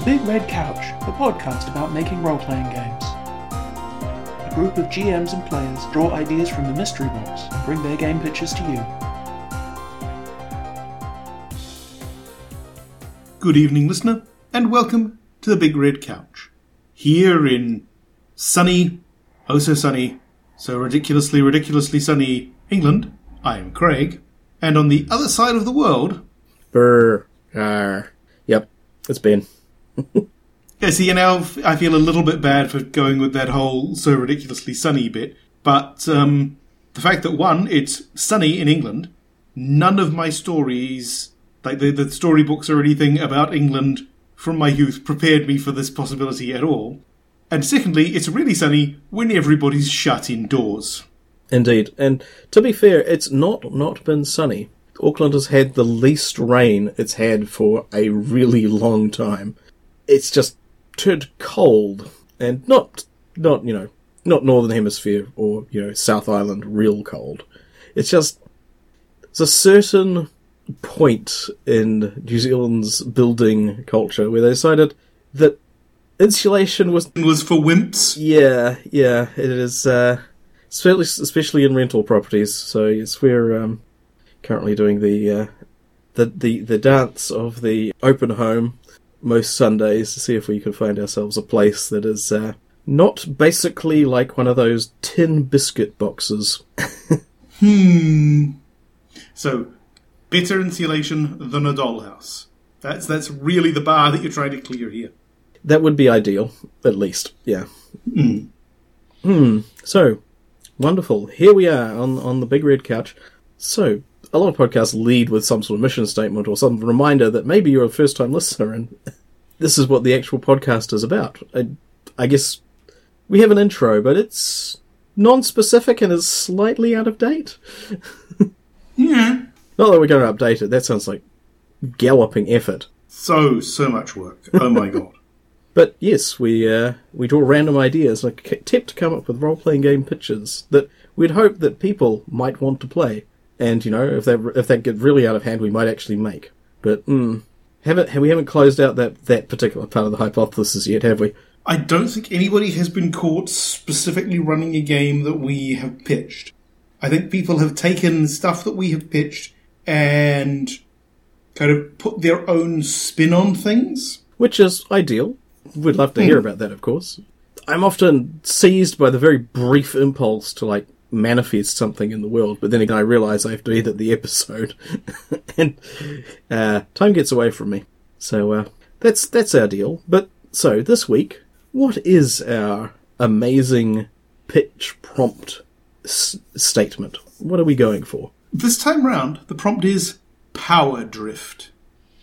The Big Red Couch, a podcast about making role playing games. A group of GMs and players draw ideas from the mystery box and bring their game pitches to you. Good evening, listener, and welcome to the Big Red Couch. Here in sunny, oh so sunny, so ridiculously, ridiculously sunny England, I am Craig, and on the other side of the world, Brr. Arr. Uh, yep, it's Ben. yeah, see, you now I feel a little bit bad for going with that whole so ridiculously sunny bit, but um, the fact that one, it's sunny in England, none of my stories, like the, the storybooks or anything about England from my youth, prepared me for this possibility at all. And secondly, it's really sunny when everybody's shut indoors. Indeed. And to be fair, it's not not been sunny. Auckland has had the least rain it's had for a really long time. It's just turned cold and not not, you know, not northern hemisphere or, you know, South Island real cold. It's just it's a certain point in New Zealand's building culture where they decided that insulation was was for wimps. yeah, yeah, it is, uh, especially, especially in rental properties. So yes, we're um, currently doing the, uh, the the the dance of the open home most Sundays to see if we can find ourselves a place that is uh, not basically like one of those tin biscuit boxes. Hmm. So, better insulation than a dollhouse. That's that's really the bar that you're trying to clear here. That would be ideal, at least. Yeah. Hmm. Hmm. So, wonderful. Here we are on on the big red couch. So, a lot of podcasts lead with some sort of mission statement or some reminder that maybe you're a first time listener and this is what the actual podcast is about. I, I guess we have an intro, but it's non specific and is slightly out of date. Yeah. Not that we're going to update it. That sounds like galloping effort. So so much work. Oh my god. But yes, we uh, we draw random ideas and attempt to come up with role playing game pitches that we'd hope that people might want to play. And you know, if they if they get really out of hand, we might actually make. But mm, haven't we haven't closed out that that particular part of the hypothesis yet, have we? I don't think anybody has been caught specifically running a game that we have pitched. I think people have taken stuff that we have pitched and kind of put their own spin on things. Which is ideal. We'd love to hear about that, of course. I'm often seized by the very brief impulse to like manifest something in the world, but then again, I realise I have to edit the episode, and uh, time gets away from me. So uh, that's that's our deal. But so this week, what is our amazing pitch prompt s- statement? What are we going for? This time round, the prompt is power drift.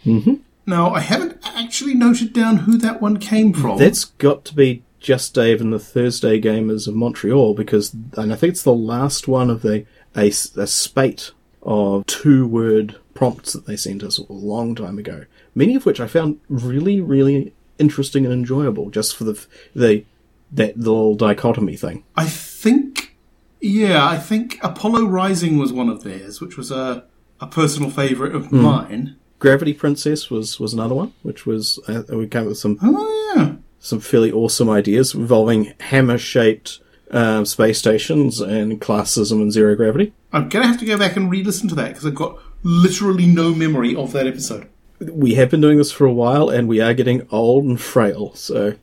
Mm-hmm. Now, I haven't actually noted down who that one came from. That's got to be Just Dave and the Thursday Gamers of Montreal because, and I think it's the last one of the a, a spate of two-word prompts that they sent us a long time ago. Many of which I found really, really interesting and enjoyable, just for the the that little dichotomy thing. I think, yeah, I think Apollo Rising was one of theirs, which was a a personal favourite of mine. Gravity Princess was was another one, which was uh, we came up with some Oh yeah, some fairly awesome ideas involving hammer-shaped um, space stations and classism and zero gravity. I'm gonna have to go back and re-listen to that because I've got literally no memory of that episode. we have been doing this for a while and we are getting old and frail. So,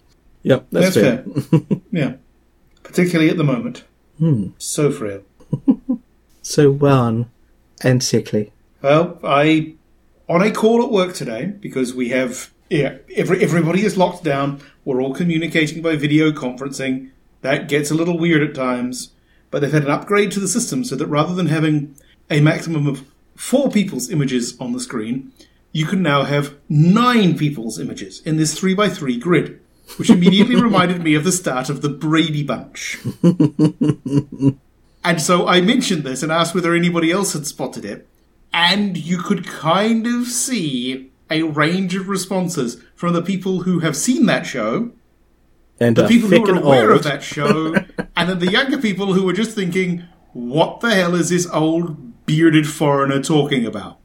yep, that's, That's fair. fair. yeah, particularly at the moment. So frail. So wan and sickly. Well, I on a call at work today because we have yeah every everybody is locked down. We're all communicating by video conferencing. That gets a little weird at times, but they've had an upgrade to the system so that rather than having a maximum of four people's images on the screen, you can now have nine people's images in this three by three grid, which immediately reminded me of the start of the Brady Bunch. And so I mentioned this and asked whether anybody else had spotted it. And you could kind of see a range of responses from the people who have seen that show, And the people who are aware old. of that show, and then the younger people who are just thinking, what the hell is this old bearded foreigner talking about?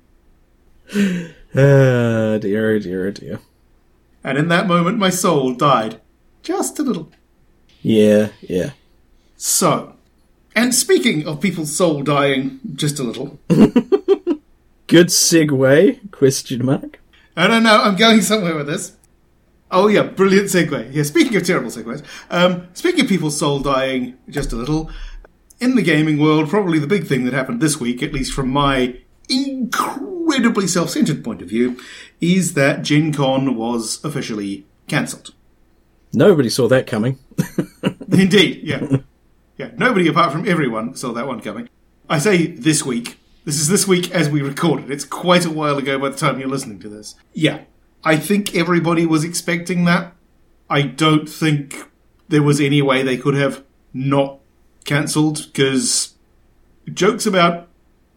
Ah, dear, oh dear, dear. And in that moment, my soul died. Just a little. Yeah, yeah. So, and speaking of people's soul dying just a little, Good segue? Question mark. I don't know, I'm going somewhere with this. Oh yeah, brilliant segue. Yeah, speaking of terrible segues, um, speaking of people's soul dying just a little, in the gaming world, probably the big thing that happened this week, at least from my incredibly self-centered point of view, is that Gen Con was officially cancelled. Nobody saw that coming. Indeed, yeah. Yeah, nobody apart from everyone saw that one coming. I say this week. This is this week as we recorded. It's quite a while ago by the time you're listening to this. Yeah, I think everybody was expecting that. I don't think there was any way they could have not cancelled because jokes about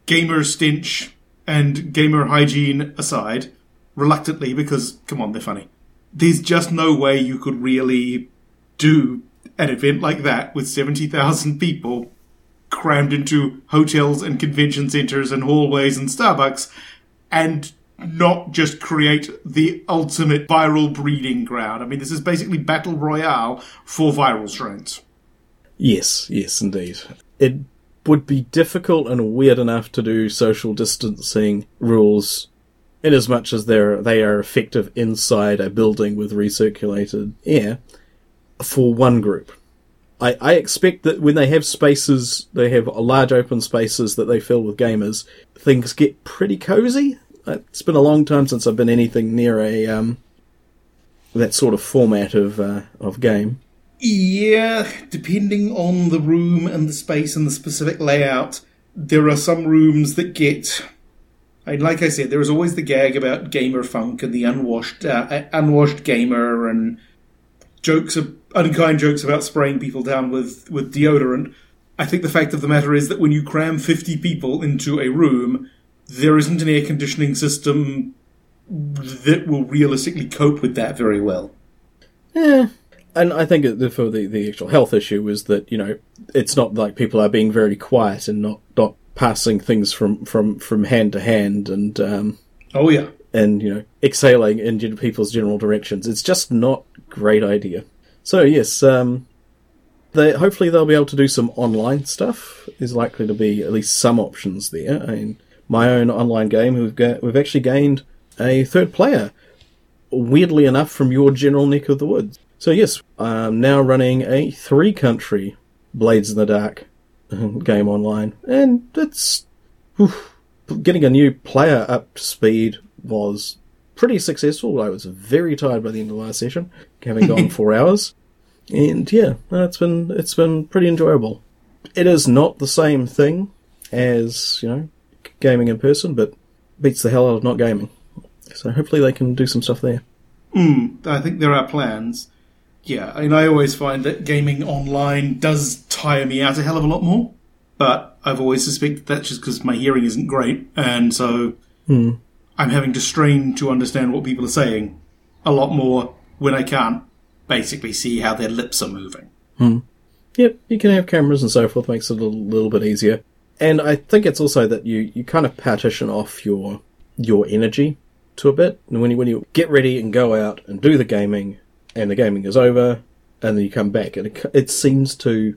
gamer stench and gamer hygiene aside, reluctantly because come on, they're funny. There's just no way you could really do an event like that with 70,000 people crammed into hotels and convention centers and hallways and Starbucks and not just create the ultimate viral breeding ground. I mean, this is basically battle royale for viral strains. Yes, yes, indeed. It would be difficult and weird enough to do social distancing rules in as much as they're they are effective inside a building with recirculated air for one group. I, I expect that when they have spaces, they have large open spaces that they fill with gamers, things get pretty cozy. It's been a long time since I've been anything near a um, that sort of format of uh, of game. Yeah, depending on the room and the space and the specific layout, there are some rooms that get. I like I said, there is always the gag about gamer funk and the unwashed, uh, unwashed gamer and jokes, of, unkind jokes about spraying people down with with deodorant. I think the fact of the matter is that when you cram fifty people into a room, there isn't an air conditioning system that will realistically cope with that very well. Yeah, and I think for the, the actual health issue is that you know it's not like people are being very quiet and not not passing things from from from hand to hand and um, Oh yeah, and you know exhaling in people's general directions. It's just not a great idea. So yes, um, they hopefully they'll be able to do some online stuff. There's likely to be at least some options there. I mean, my own online game, we've got we've actually gained a third player. Weirdly enough, from your general neck of the woods. So yes, I'm now running a three country Blades in the Dark game online, and it's oof, getting a new player up to speed was pretty successful. I was very tired by the end of the last session, having gone four hours, and yeah, it's been it's been pretty enjoyable. It is not the same thing as you know gaming in person, but beats the hell out of not gaming. So hopefully they can do some stuff there. Hmm, I think there are plans. Yeah, I mean, I always find that gaming online does tire me out a hell of a lot more. But I've always suspected that's just because my hearing isn't great, and so hmm. I'm having to strain to understand what people are saying a lot more when I can't basically see how their lips are moving. Hmm. Yep, you can have cameras and so forth, makes it a little, little bit easier. And I think it's also that you, you kind of partition off your your energy to a bit. And when you when you get ready and go out and do the gaming, and the gaming is over, and then you come back, and it, it seems to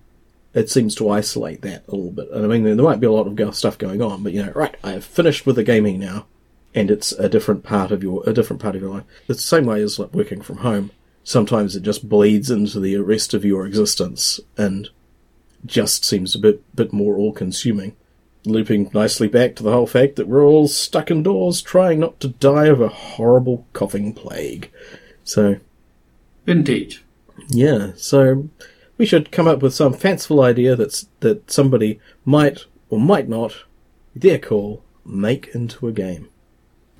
it seems to isolate that a little bit. And I mean, there might be a lot of stuff going on, but you know, right, I have finished with the gaming now, and it's a different part of your a different part of your life. It's the same way as like working from home. Sometimes it just bleeds into the rest of your existence, and just seems a bit bit more all consuming. Looping nicely back to the whole fact that we're all stuck indoors trying not to die of a horrible coughing plague. So Indeed. yeah, so we should come up with some fanciful idea that's that somebody might or might not, their call, make into a game.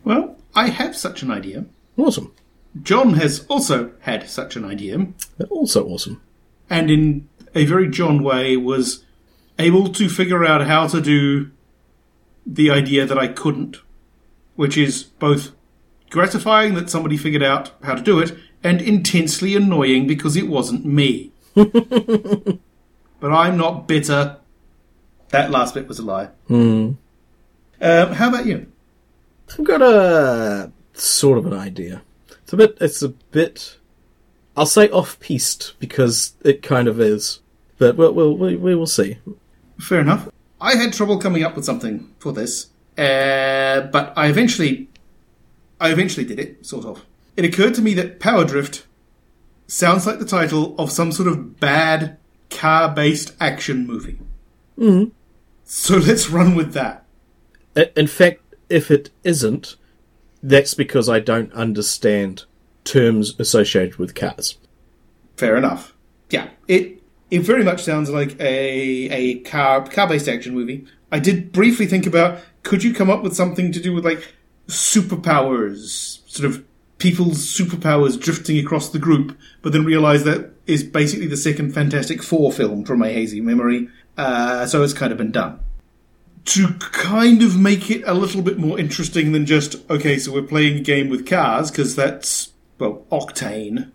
Well, I have such an idea. Awesome. John has also had such an idea. Also awesome. and in a very John way was able to figure out how to do the idea that I couldn't, which is both gratifying that somebody figured out how to do it and intensely annoying because it wasn't me. but I'm not bitter. That last bit was a lie. Um, how about you? I've got a sort of an idea. It's a bit. It's a bit. I'll say off-piste because it kind of is, but we'll, we'll we we will see. Fair enough. I had trouble coming up with something for this, uh, but I eventually, I eventually did it. Sort of. It occurred to me that Power Drift sounds like the title of some sort of bad car-based action movie. Mm. So let's run with that. In fact, if it isn't, that's because I don't understand terms associated with cars. Fair enough. Yeah, it it very much sounds like a a car car based action movie. I did briefly think about could you come up with something to do with like superpowers, sort of people's superpowers drifting across the group, but then realise that is basically the second Fantastic Four film from my hazy memory. Uh, so it's kind of been done. To kind of make it a little bit more interesting than just okay, so we're playing a game with cars because that's well, Octane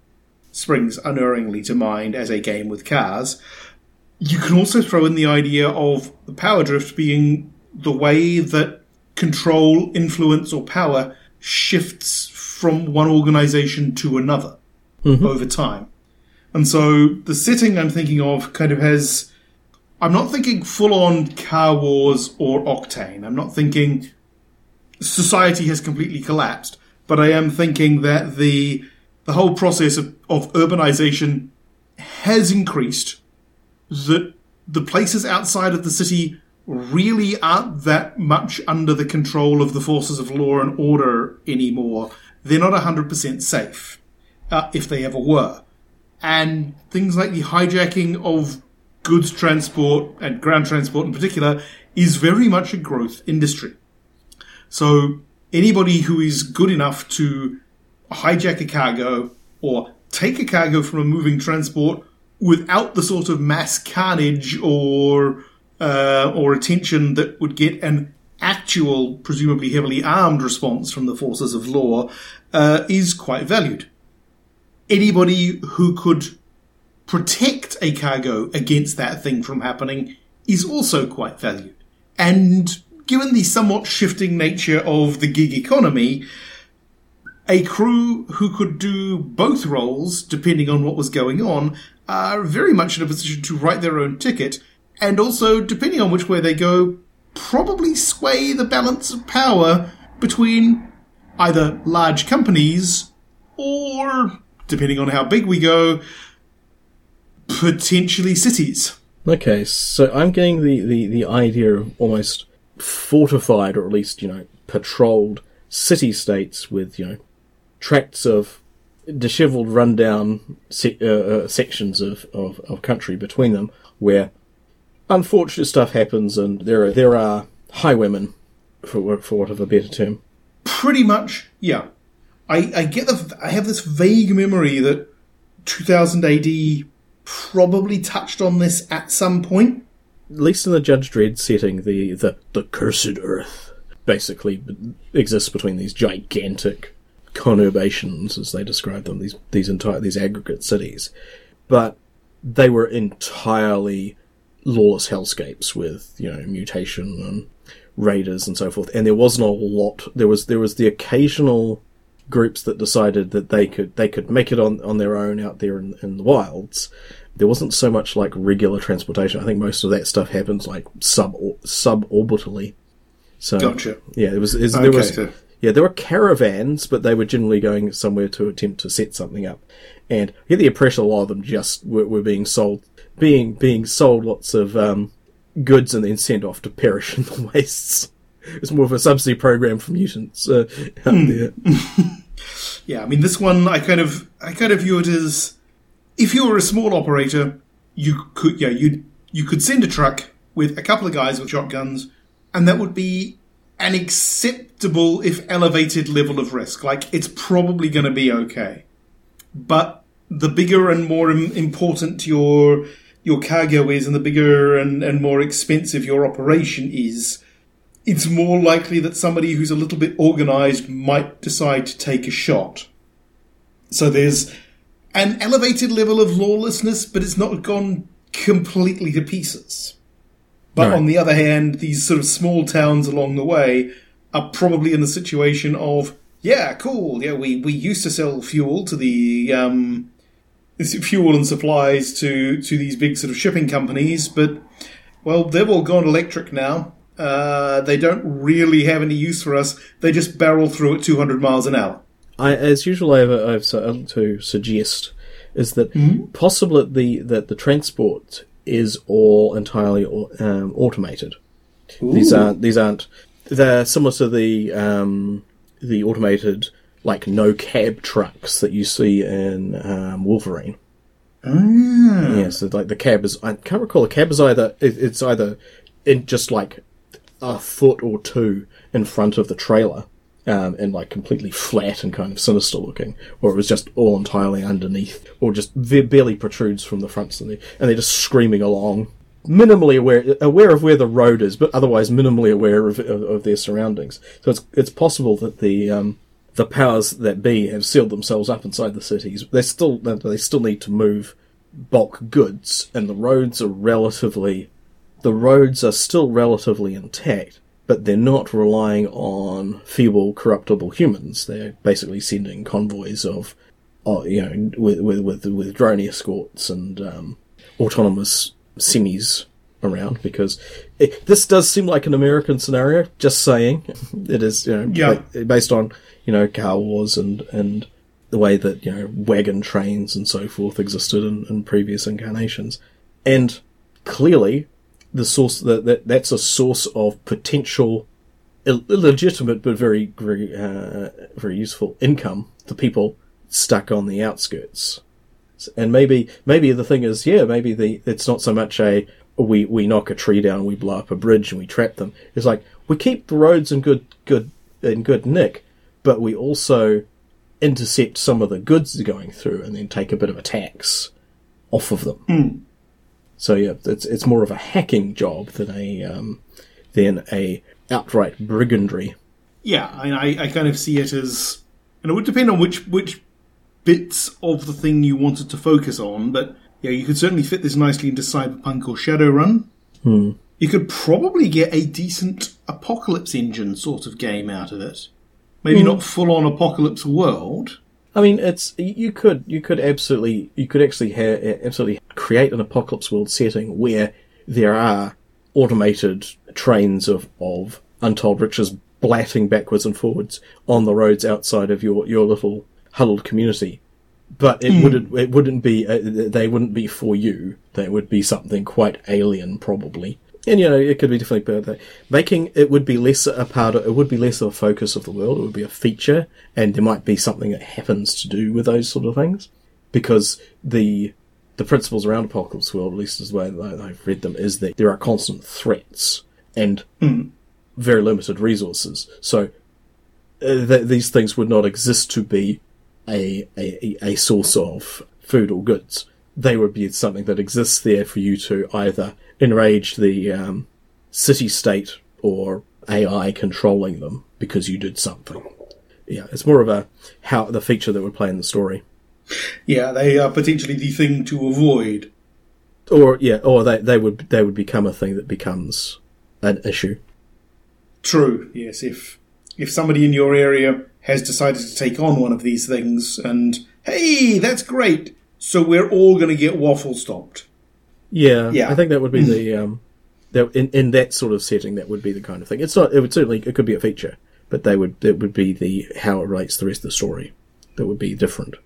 springs unerringly to mind as a game with cars. You can also throw in the idea of the power drift being the way that control, influence, or power shifts from one organization to another mm-hmm. over time. And so the setting I'm thinking of kind of has. I'm not thinking full on Car Wars or Octane. I'm not thinking society has completely collapsed, but I am thinking that the the whole process of, of urbanization has increased. That the places outside of the city really aren't that much under the control of the forces of law and order anymore. They're not 100% safe, uh, if they ever were. And things like the hijacking of goods transport and ground transport in particular is very much a growth industry. So anybody who is good enough to hijack a cargo or take a cargo from a moving transport without the sort of mass carnage or uh, or attention that would get an actual, presumably heavily armed response from the forces of law uh, is quite valued. Anybody who could protect a cargo against that thing from happening is also quite valued. And given the somewhat shifting nature of the gig economy, a crew who could do both roles, depending on what was going on, are very much in a position to write their own ticket, and also, depending on which way they go, probably sway the balance of power between either large companies or, depending on how big we go, potentially cities. Okay, so I'm getting the, the, the idea of almost fortified, or at least, you know, patrolled city states with, you know, tracts of disheveled, rundown se- uh, uh, sections of, of, of country between them where unfortunate stuff happens and there are, there are highwaymen, for, for want of a better term. Pretty much, yeah. I, I get the, I have this vague memory that 2000 AD probably touched on this at some point. At least in the Judge Dredd setting, the, the, the cursed earth basically exists between these gigantic conurbations, as they describe them, these these entire these aggregate cities, but they were entirely lawless hellscapes with you know mutation and raiders and so forth. And there wasn't a lot. There was there was the occasional groups that decided that they could they could make it on on their own out there in, in the wilds. There wasn't so much like regular transportation. I think most of that stuff happens like sub suborbitally. So Gotcha. yeah, there was is, there Okay, was yeah, there were caravans, but they were generally going somewhere to attempt to set something up. And I get the impression a lot of them just were, were being sold, being being sold lots of um, goods and then sent off to perish in the wastes. It's more of a subsidy program for mutants uh, out there. Yeah, I mean this one I kind of I kind of view it as if you were a small operator, you could yeah, you you could send a truck with a couple of guys with shotguns and that would be an acceptable if elevated level of risk. Like it's probably going to be okay. But the bigger and more important your your cargo is and the bigger and, and more expensive your operation is, it's more likely that somebody who's a little bit organized might decide to take a shot. So there's an elevated level of lawlessness, but it's not gone completely to pieces. But on the other hand, these sort of small towns along the way are probably in the situation of Yeah, cool. Yeah, we, we used to sell fuel to the um, fuel and supplies to to these big sort of shipping companies, but well, they've all gone electric now. Uh, they don't really have any use for us. They just barrel through at 200 miles an hour. I, as usual, I have, I have so- to suggest is that possible that the that the transport is all entirely um, automated. These aren't these aren't they're similar to the um, the automated like no cab trucks that you see in um, Wolverine. Ah. Yes, so like the cab is. I can't recall. The cab is either it, it's either in just like a foot or two in front of the trailer, um, and like completely flat and kind of sinister looking, or it was just all entirely underneath, or just barely protrudes from the front, and, they, and they're just screaming along, minimally aware aware of where the road is, but otherwise minimally aware of, of, of their surroundings. So it's it's possible that the um, the powers that be have sealed themselves up inside the cities. They still they still need to move bulk goods, and the roads are relatively the roads are still relatively intact, but they're not relying on feeble, corruptible humans. They're basically sending convoys of, uh, you know, with with with, with drone escorts and um, autonomous semis around because it, this does seem like an American scenario. Just saying, it is you know Yeah. ba- based on you know car wars and and the way that you know wagon trains and so forth existed in, in previous incarnations, and clearly the source that, that that's a source of potential Ill- illegitimate but very very uh, very useful income to people stuck on the outskirts. And maybe maybe the thing is yeah maybe the it's not so much a we we knock a tree down we blow up a bridge and we trap them. It's like we keep the roads in good good in good nick but we also intercept some of the goods going through and then take a bit of a tax off of them so yeah, it's it's more of a hacking job than a um, than a outright brigandry. Yeah, I, I, I kind of see it as, and it would depend on which which bits of the thing you wanted to focus on. But yeah, you could certainly fit this nicely into Cyberpunk or Shadowrun. You could probably get a decent apocalypse engine sort of game out of it. Maybe not full on apocalypse world. I mean, it's you could you could absolutely you could actually ha- absolutely create an apocalypse world setting where there are automated trains of of untold riches blatting backwards and forwards on the roads outside of your your little huddled community. But it wouldn't it wouldn't be uh, they wouldn't be for you. They would be something quite alien, probably. And you know, it could be definitely that. Making it would be less a part of it would be less of a focus of the world. It would be a feature, and there might be something that happens to do with those sort of things, because the the principles around Apocalypse World, at least as the way that I've read them, is that there are constant threats and very limited resources. So uh, th- these things would not exist to be a, a a source of food or goods. They would be something that exists there for you to either enrage the um, city state or AI controlling them because you did something. Yeah, it's more of a how the feature that would play in the story, Yeah, they are potentially the thing to avoid. or yeah, or they they would they would become a thing that becomes an issue. True. Yes, if if somebody in your area has decided to take on one of these things, and hey, that's great. So we're all going to get waffle stopped. Yeah, Yeah. I think that would be the um, that in in that sort of setting, that would be the kind of thing. It's not. It would certainly it could be a feature, but they would it would be the how it relates to the rest of the story that would be different.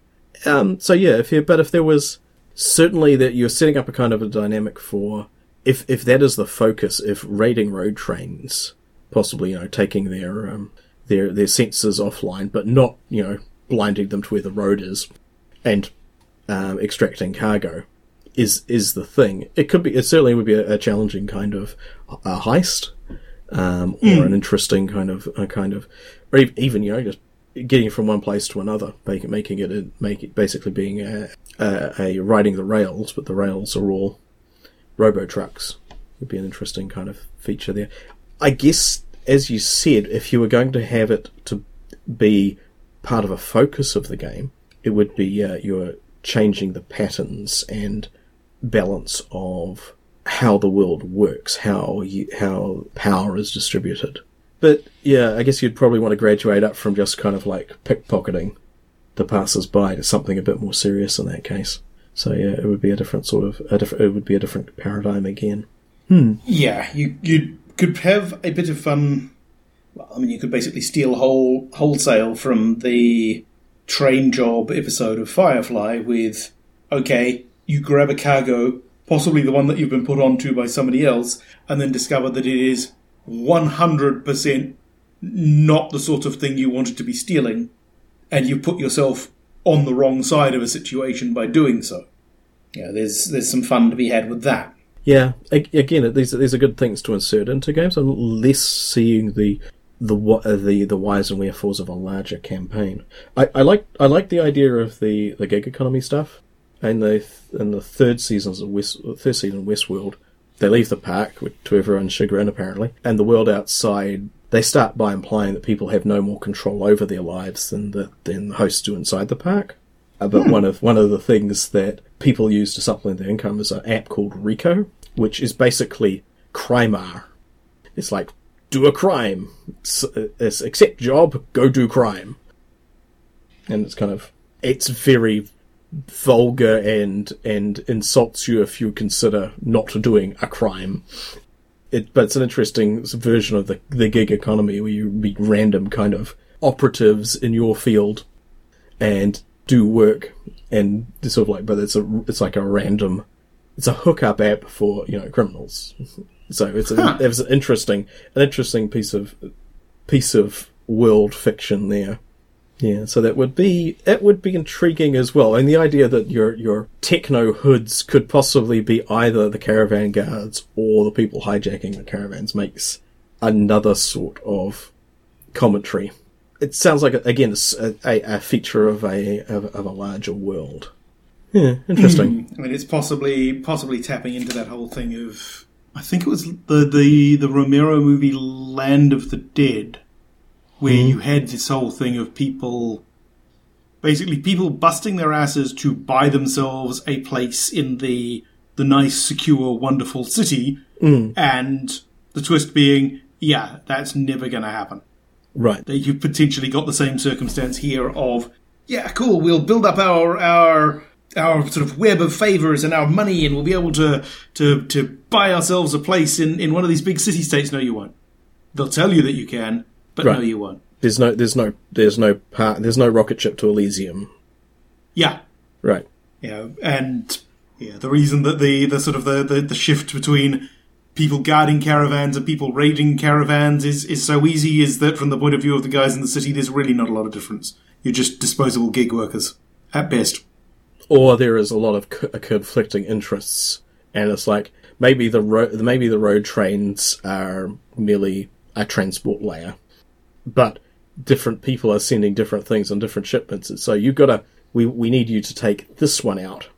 Um, so yeah, if you but if there was certainly that you're setting up a kind of a dynamic for if if that is the focus, if raiding road trains, possibly you know taking their um, their their sensors offline, but not you know blinding them to where the road is, and um, extracting cargo is is the thing. It could be. It certainly would be a, a challenging kind of a heist, um, or an interesting kind of a kind of, or even you know just getting from one place to another, making making it a, make it basically being a, a, a riding the rails, but the rails are all robo trucks. Would be an interesting kind of feature there. I guess, as you said, if you were going to have it to be part of a focus of the game, it would be uh, you're changing the patterns and balance of how the world works, how you, how power is distributed. But yeah, I guess you'd probably want to graduate up from just kind of like pickpocketing the passers-by to something a bit more serious in that case. So yeah, it would be a different sort of a different. It would be a different paradigm again. Hmm. Yeah, you you could have a bit of fun. Well, I mean, you could basically steal whole wholesale from the train job episode of Firefly with, okay, you grab a cargo, possibly the one that you've been put onto by somebody else, and then discover that it is one hundred percent not the sort of thing you wanted to be stealing, and you put yourself on the wrong side of a situation by doing so. Yeah, there's there's some fun to be had with that. Yeah, again, these these are good things to insert into games. I'm less seeing the the uh, the the whys and wherefores of a larger campaign. I, I like I like the idea of the, the gig economy stuff. In the in the third seasons of West third season Westworld, they leave the park to everyone's chagrin apparently, and the world outside. They start by implying that people have no more control over their lives than the than the hosts do inside the park. Uh, But one of one of the things that people use to supplement their income is an app called Rico, which is basically Crimar. It's like do a crime, it's, it's uh, accept job, go do crime, and it's kind of it's very vulgar and and insults you if you consider not doing a crime. It, but it's an interesting version of the the gig economy where you meet random kind of operatives in your field and do work and sort of like but it's a it's like a random it's a hookup app for you know criminals so it's a, Huh. it was an interesting an interesting piece of piece of world fiction there yeah so that would be it would be intriguing as well and the idea that your your techno hoods could possibly be either the caravan guards or the people hijacking the caravans makes another sort of commentary it sounds like again a, a, a feature of a of, of a larger world. Yeah, interesting. Hmm. I mean, it's possibly possibly tapping into that whole thing of. I think it was the the the Romero movie Land of the Dead, where hmm. you had this whole thing of people, basically people busting their asses to buy themselves a place in the the nice, secure, wonderful city, hmm. and the twist being, yeah, that's never going to happen. Right. that you've potentially got the same circumstance here of yeah cool we'll build up our our our sort of web of favors and our money and we'll be able to to to buy ourselves a place in in one of these big city states no you won't they'll tell you that you can but no you won't There's no there's no there's no part there's no rocket ship to Elysium. yeah Right. Yeah, and yeah, the reason that the, the sort of the, the, the shift between people guarding caravans and people raiding caravans is, is so easy is that from the point of view of the guys in the city, there's really not a lot of difference. You're just disposable gig workers at best. Or there is a lot of co- conflicting interests, and it's like maybe the road maybe the road trains are merely a transport layer, but different people are sending different things on different shipments. And so you've got to we we need you to take this one out,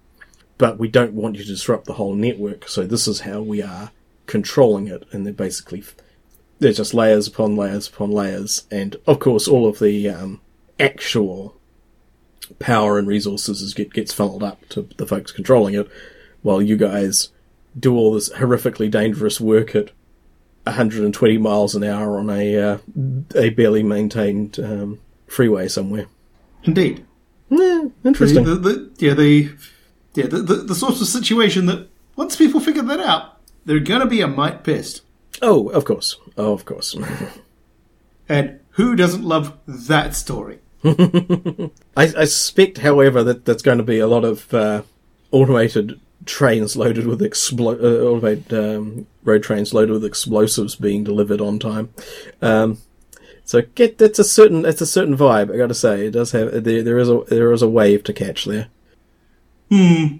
but we don't want you to disrupt the whole network. So this is how we are controlling it, and they're basically they're just layers upon layers upon layers, and of course all of the um, actual power and resources is get, gets funneled up to the folks controlling it, while you guys do all this horrifically dangerous work at 120 miles an hour on a uh, a barely maintained um, freeway somewhere. Indeed. Yeah, interesting. The, the, yeah, the, yeah, the, the, the sort of situation that once people figure that out, they're going to be a mite pissed. oh, of course. Oh, of course. And who doesn't love that story? I, I suspect, however, that that's going to be a lot of uh, automated trains loaded with explo- uh, automated um, road trains loaded with explosives being delivered on time. Um, so get that's a certain that's a certain vibe. I got to say, it does have there, there is a there is a wave to catch there. Hmm.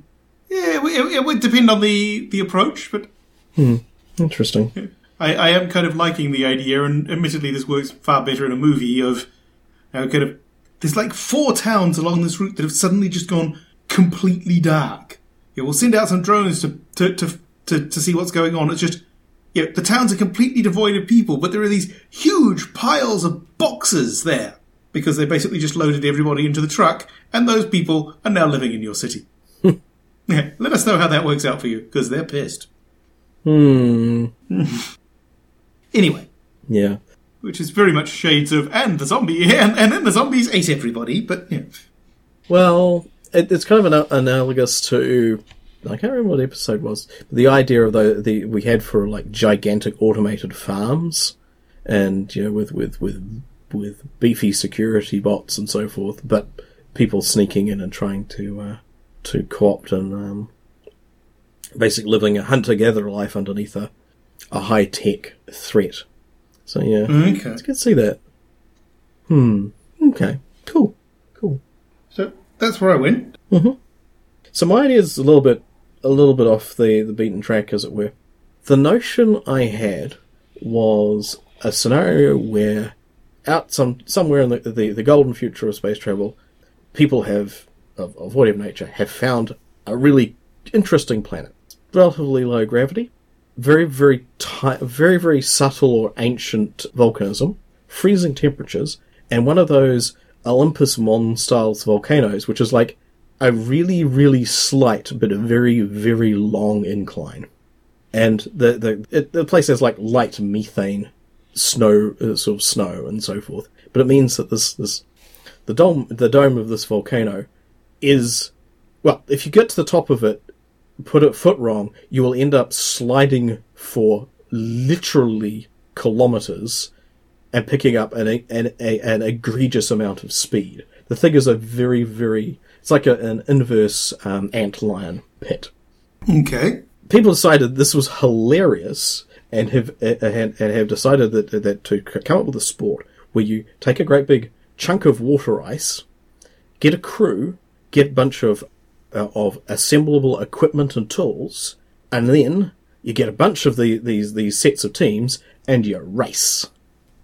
Yeah, it, it, would depend on the, the approach, but hmm. Interesting. I, I am kind of liking the idea, and admittedly, this works far better in a movie. Of you know, kind of there's like four towns along this route that have suddenly just gone completely dark. Yeah, we'll send out some drones to to to to, to see what's going on. It's just yeah, the towns are completely devoid of people, but there are these huge piles of boxes there because they basically just loaded everybody into the truck, and those people are now living in your city. yeah, let us know how that works out for you because they're pissed. Hmm. Anyway, Yeah. Which is very much shades of and the zombie and, and then the zombies ate everybody. But yeah, Well, it, it's kind of an, analogous to I can't remember what episode was. But the idea of the the we had for like gigantic automated farms, and you know with with with with beefy security bots and so forth, but people sneaking in and trying to uh, to co-opt and um, basically living a hunter-gatherer life underneath a a high-tech threat. So yeah, okay. it's good to see that. Hmm. Okay. Cool. Cool. So that's where I went. So my idea is a little bit, a little bit off the, the beaten track, as it were. The notion I had was a scenario where, out some somewhere in the the, the golden future of space travel, people have of, of whatever nature have found a really interesting planet, relatively low gravity, very very ti- very very subtle or ancient volcanism, freezing temperatures, and one of those Olympus Mons styles volcanoes, which is like a really, really slight but a very, very long incline. And the the it, the place has like light methane, snow, uh, sort of snow and so forth. But it means that this this the dome the dome of this volcano is well, if you get to the top of it, put a foot wrong, you will end up sliding for literally kilometers and picking up an, an, a, an egregious amount of speed. The thing is a very, very, it's like a, an inverse um, antlion pit. Okay. People decided this was hilarious and have uh, and, and have decided that that to come up with a sport where you take a great big chunk of water ice, get a crew, get a bunch of uh, of assemblable equipment and tools, and then you get a bunch of the, these these sets of teams and you race.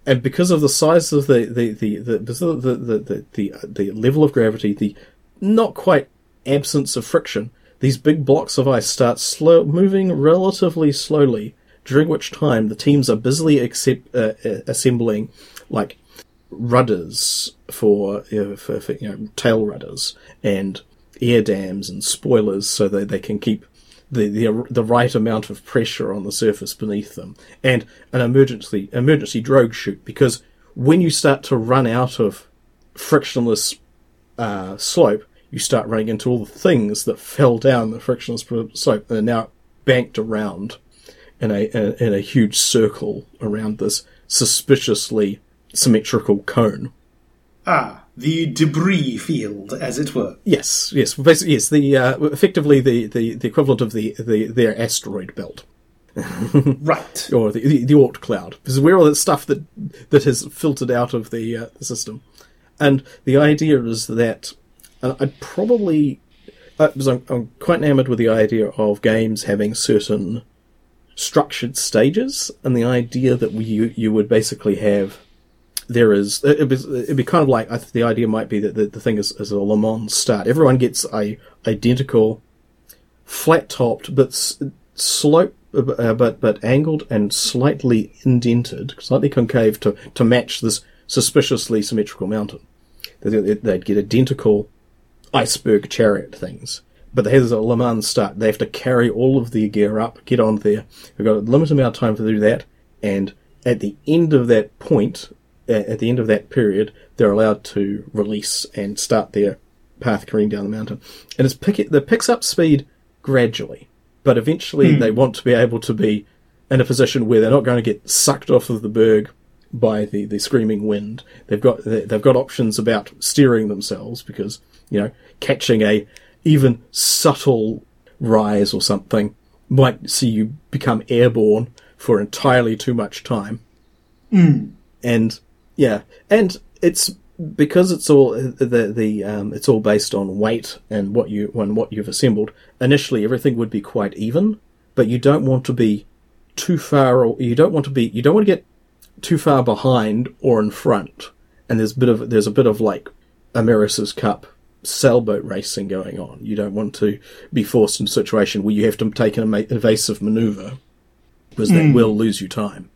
And because of the size of the the the the the the, the, the, the level of gravity, the not quite absence of friction, these big blocks of ice start slow moving relatively slowly. During which time the teams are busily accept, uh, uh, assembling like rudders for, uh, for, for you know tail rudders and air dams and spoilers so that they can keep the, the the right amount of pressure on the surface beneath them, and an emergency emergency drogue chute because when you start to run out of frictionless uh, slope, you start running into all the things that fell down the frictionless slope and are now banked around in a in a, in a huge circle around this suspiciously symmetrical cone. Ah, the debris field, as it were. Yes, yes, basically, yes. The uh, effectively the, the, the equivalent of the, the their asteroid belt Right. or the the, the Oort cloud, because we're all that stuff that that has filtered out of the, uh, system, and the idea is that uh, I'd probably uh, because I'm, I'm quite enamored with the idea of games having certain structured stages, and the idea that we you, you would basically have there is be, it'd be kind of like the idea might be that the, the thing is, is a Le Mans start. Everyone gets a identical flat topped but slope uh, but but angled and slightly indented, slightly concave to to match this suspiciously symmetrical mountain. They'd, they'd get identical iceberg chariot things. But they have a Le Mans start. They have to carry all of their gear up, get on there. We've got a limited amount of time to do that, and at the end of that point, uh, at the end of that period, they're allowed to release and start their path careening down the mountain. And it's pick it, picks up speed gradually, but eventually hmm. they want to be able to be in a position where they're not going to get sucked off of the berg by the, the screaming wind. They've got they- they've got options about steering themselves because you know catching a even subtle rise or something might see you become airborne for entirely too much time. Hmm. And yeah, and it's because it's all the the um, it's all based on weight and what you and what you've assembled. Initially, everything would be quite even, but you don't want to be too far. Or you don't want to be. You don't want to get too far behind or in front. And there's a bit of there's a bit of like America's Cup sailboat racing going on. You don't want to be forced into a situation where you have to take an evasive maneuver because that will lose you time.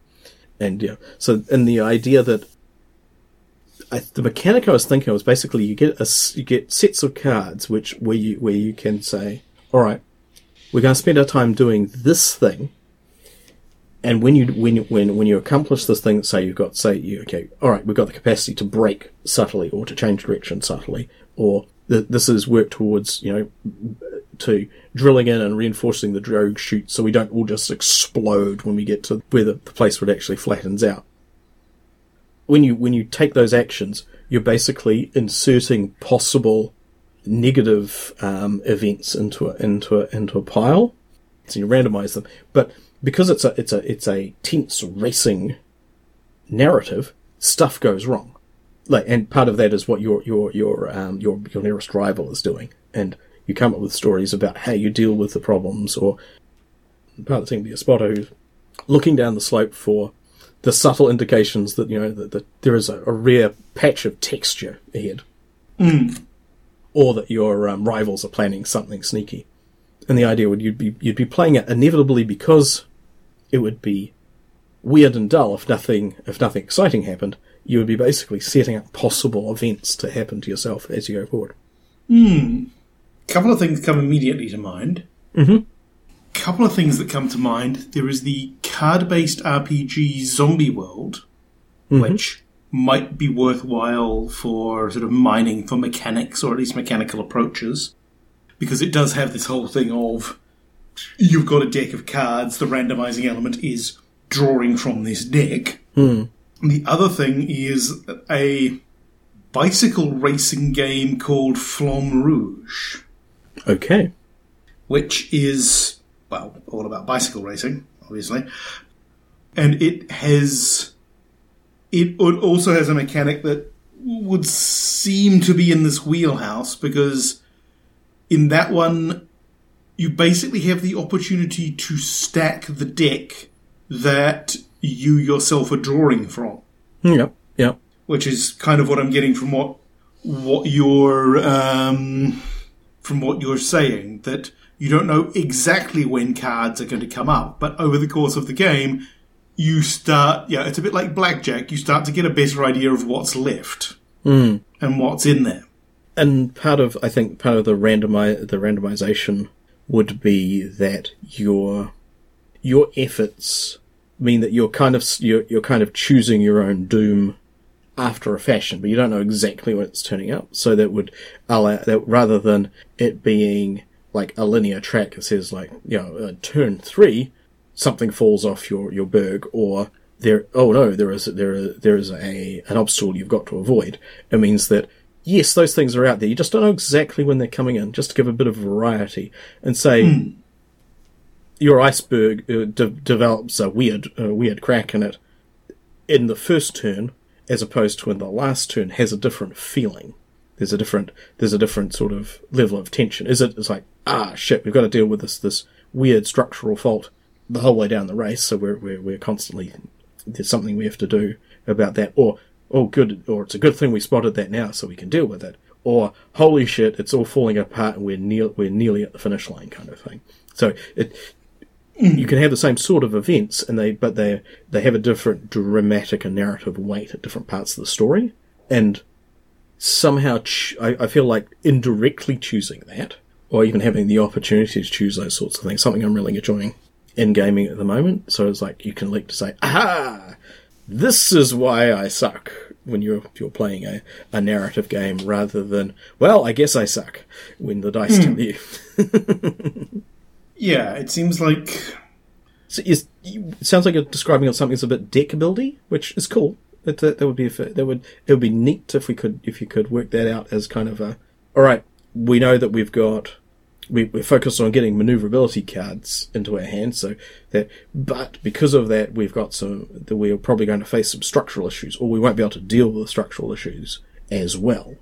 And yeah, so and the idea that I, the mechanic I was thinking was basically you get a you get sets of cards which where you where you can say, all right, we're going to spend our time doing this thing, And when you when when when you accomplish this thing, say you've got say you okay, all right, we've got the capacity to break subtly or to change direction subtly, or th- this is work towards you know to drilling in and reinforcing the drogue chute so we don't all just explode when we get to where the, the place it actually flattens out. When you when you take those actions, you're basically inserting possible negative um, events into a, into a, into a pile, so you randomize them. But because it's a it's a it's a tense racing narrative, stuff goes wrong. Like, and part of that is what your your your um, your your nearest rival is doing, and you come up with stories about how you deal with the problems, or part of the be a spotter who's looking down the slope for the subtle indications that you know that, that there is a, a, rare patch of texture ahead, mm. or that your um, rivals are planning something sneaky. And the idea would you'd be you'd be playing it inevitably because it would be weird and dull if nothing if nothing exciting happened. You would be basically setting up possible events to happen to yourself as you go forward. Hmm. Couple of things come immediately to mind. Mm-hmm. Couple of things that come to mind. There is the card-based RPG Zombie World, Mm-hmm. which might be worthwhile for sort of mining for mechanics or at least mechanical approaches, because it does have this whole thing of you've got a deck of cards. The randomizing element is drawing from this deck. Hmm. The other thing is a bicycle racing game called Flamme Rouge Okay. which is well all about bicycle racing, obviously, and it has it also has a mechanic that would seem to be in this wheelhouse because in that one you basically have the opportunity to stack the deck that you yourself are drawing from Yep. Yep. which is kind of what I'm getting from what what you're um, from what you're saying that you don't know exactly when cards are going to come up, but over the course of the game, you start. Yeah, it's a bit like blackjack. You start to get a better idea of what's left Mm. and what's in there. And part of, I think, part of the randomi- the randomization would be that your your efforts mean that you're kind of you're, you're kind of choosing your own doom after a fashion, but you don't know exactly when it's turning up. So that would allow that rather than it being like a linear track that says like you know uh, turn three, something falls off your your berg or there oh no there is there there is a an obstacle you've got to avoid. It means that yes those things are out there. You just don't know exactly when they're coming in. Just to give a bit of variety and say your iceberg uh, de- develops a weird a weird crack in it in the first turn as opposed to in the last turn has a different feeling. There's a different there's a different sort of level of tension. Is it? It's like ah shit, we've got to deal with this this weird structural fault the whole way down the race. So we're we're, we're constantly there's something we have to do about that. Or oh good, or it's a good thing we spotted that now, so we can deal with it. Or holy shit, it's all falling apart and we're near we're nearly at the finish line, kind of thing. So it you can have the same sort of events, and they but they they have a different dramatic and narrative weight at different parts of the story, and somehow ch- I, I feel like indirectly choosing that, or even having the opportunity to choose those sorts of things, something I'm really enjoying in gaming at the moment. So it's like you can like to say, "Aha, this is why I suck." When you're you're playing a, a narrative game, rather than well, I guess I suck when the dice tell hmm. you. Yeah, it seems like So is, it sounds like you're describing something that's a bit deck buildy, which is cool. That, that, that would be a, that would it would be neat if we could if you could work that out as kind of a all right. We know that we've got we, we're focused on getting maneuverability cards into our hands, so that but because of that we've got some that we're probably going to face some structural issues, or we won't be able to deal with the structural issues as well.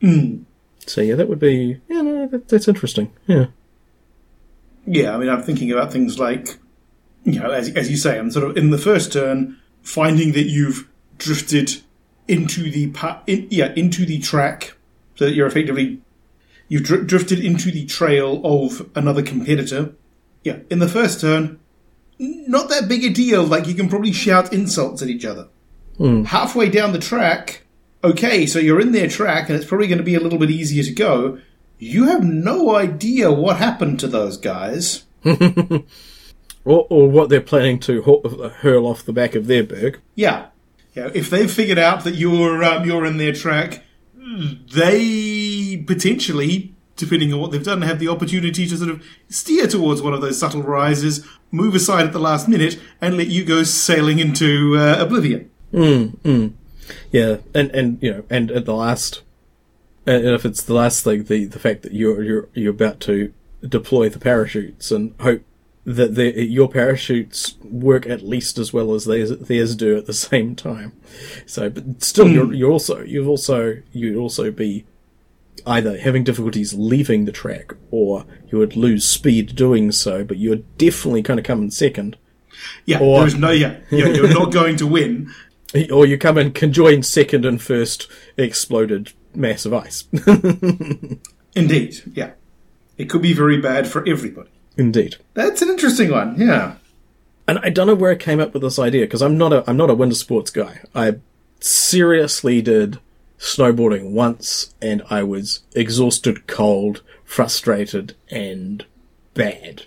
Hmm. So yeah, that would be yeah, no, that, that's interesting. Yeah. Yeah, I mean, I'm thinking about things like, you know, as, as you say, I'm sort of in the first turn finding that you've drifted into the pa- in, yeah into the track, so that you're effectively you've dr- drifted into the trail of another competitor. Yeah, in the first turn, not that big a deal. Like you can probably shout insults at each other. Halfway down the track, okay, so you're in their track, and it's probably going to be a little bit easier to go. You have no idea what happened to those guys. or, or what they're planning to hurl off the back of their berg. Yeah, yeah. If they've figured out that you're um, you're in their track, they potentially, depending on what they've done, have the opportunity to sort of steer towards one of those subtle rises, move aside at the last minute, and let you go sailing into uh, oblivion. Yeah, and and you know, and at the last, and if it's the last thing, the the fact that you're you're you're about to deploy the parachutes and hope that the, your parachutes work at least as well as theirs, theirs do at the same time. So, but still, you're hmm. you're also you've also you'd also be either having difficulties leaving the track or you would lose speed doing so, but you're definitely kind of coming second. Yeah, Or- there's no yeah, yeah. You're not going to win. Or you come in conjoined second and first exploded mass of ice. Indeed, yeah. It could be very bad for everybody. Indeed. That's an interesting one. Yeah. And I don't know where I came up with this idea because I'm not a I'm not a winter sports guy. I seriously did snowboarding once, and I was exhausted, cold, frustrated, and bad.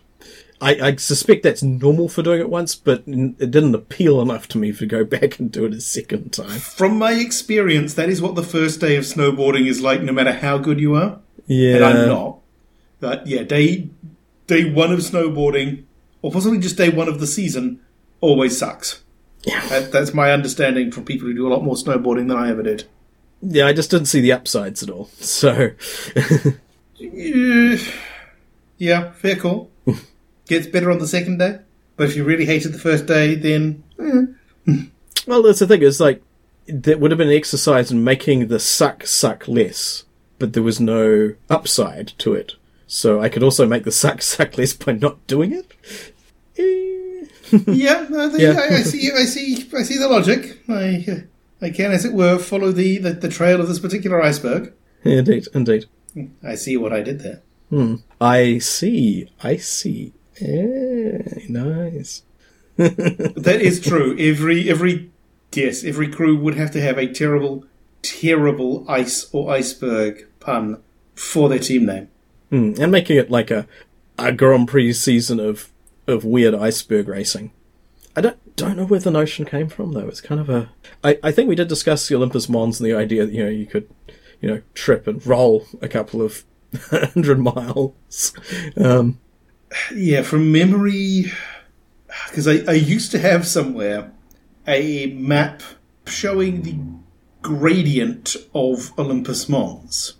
I, I suspect that's normal for doing it once, but it didn't appeal enough to me to go back and do it a second time. From my experience, that is what the first day of snowboarding is like, no matter how good you are. Yeah, And I'm not. But yeah, day day one of snowboarding, or possibly just day one of the season, always sucks. Yeah. That, that's my understanding from people who do a lot more snowboarding than I ever did. Yeah, I just didn't see the upsides at all. So Yeah, fair call. Gets better on the second day. But if you really hated the first day, then eh. Well, that's the thing. Is like that would have been an exercise in making the suck suck less, but there was no upside to it. So I could also make the suck suck less by not doing it. Eh. yeah, I, think Yeah. I, I see. I see. I see the logic. I, I can, as it were, follow the, the, the trail of this particular iceberg. indeed, indeed. I see what I did there. I see. I see. Eh, nice. That is true. Every every yes, every crew would have to have a terrible, terrible ice or iceberg pun for their team name. Hmm, And making it like a a Grand Prix season of of weird iceberg racing. I don't don't know where the notion came from though. It's kind of a. I, I think we did discuss the Olympus Mons and the idea that you know you could, you know, trip and roll a couple of hundred miles. Um, Yeah, from memory, because I, I used to have somewhere a map showing the gradient of Olympus Mons.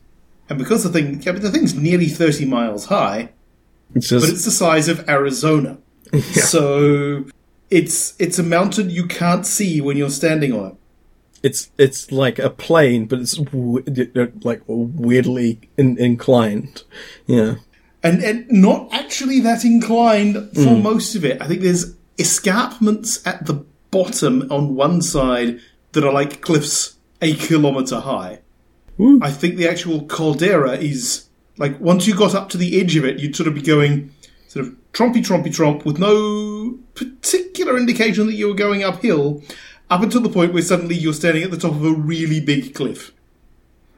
And because the thing, yeah, but the thing's nearly 30 miles high, it's just but it's the size of Arizona. So it's it's a mountain you can't see when you're standing on it. it's it's like a plane, but it's w- uh, like weirdly in- inclined. Yeah. and and not actually that inclined for hmm. most of it. I think there's escarpments at the bottom on one side that are like cliffs a kilometer high. Woo. I think the actual caldera is like once you got up to the edge of it, you'd sort of be going sort of trompy trompy tromp with no particular indication that you were going uphill, up until the point where suddenly you're standing at the top of a really big cliff.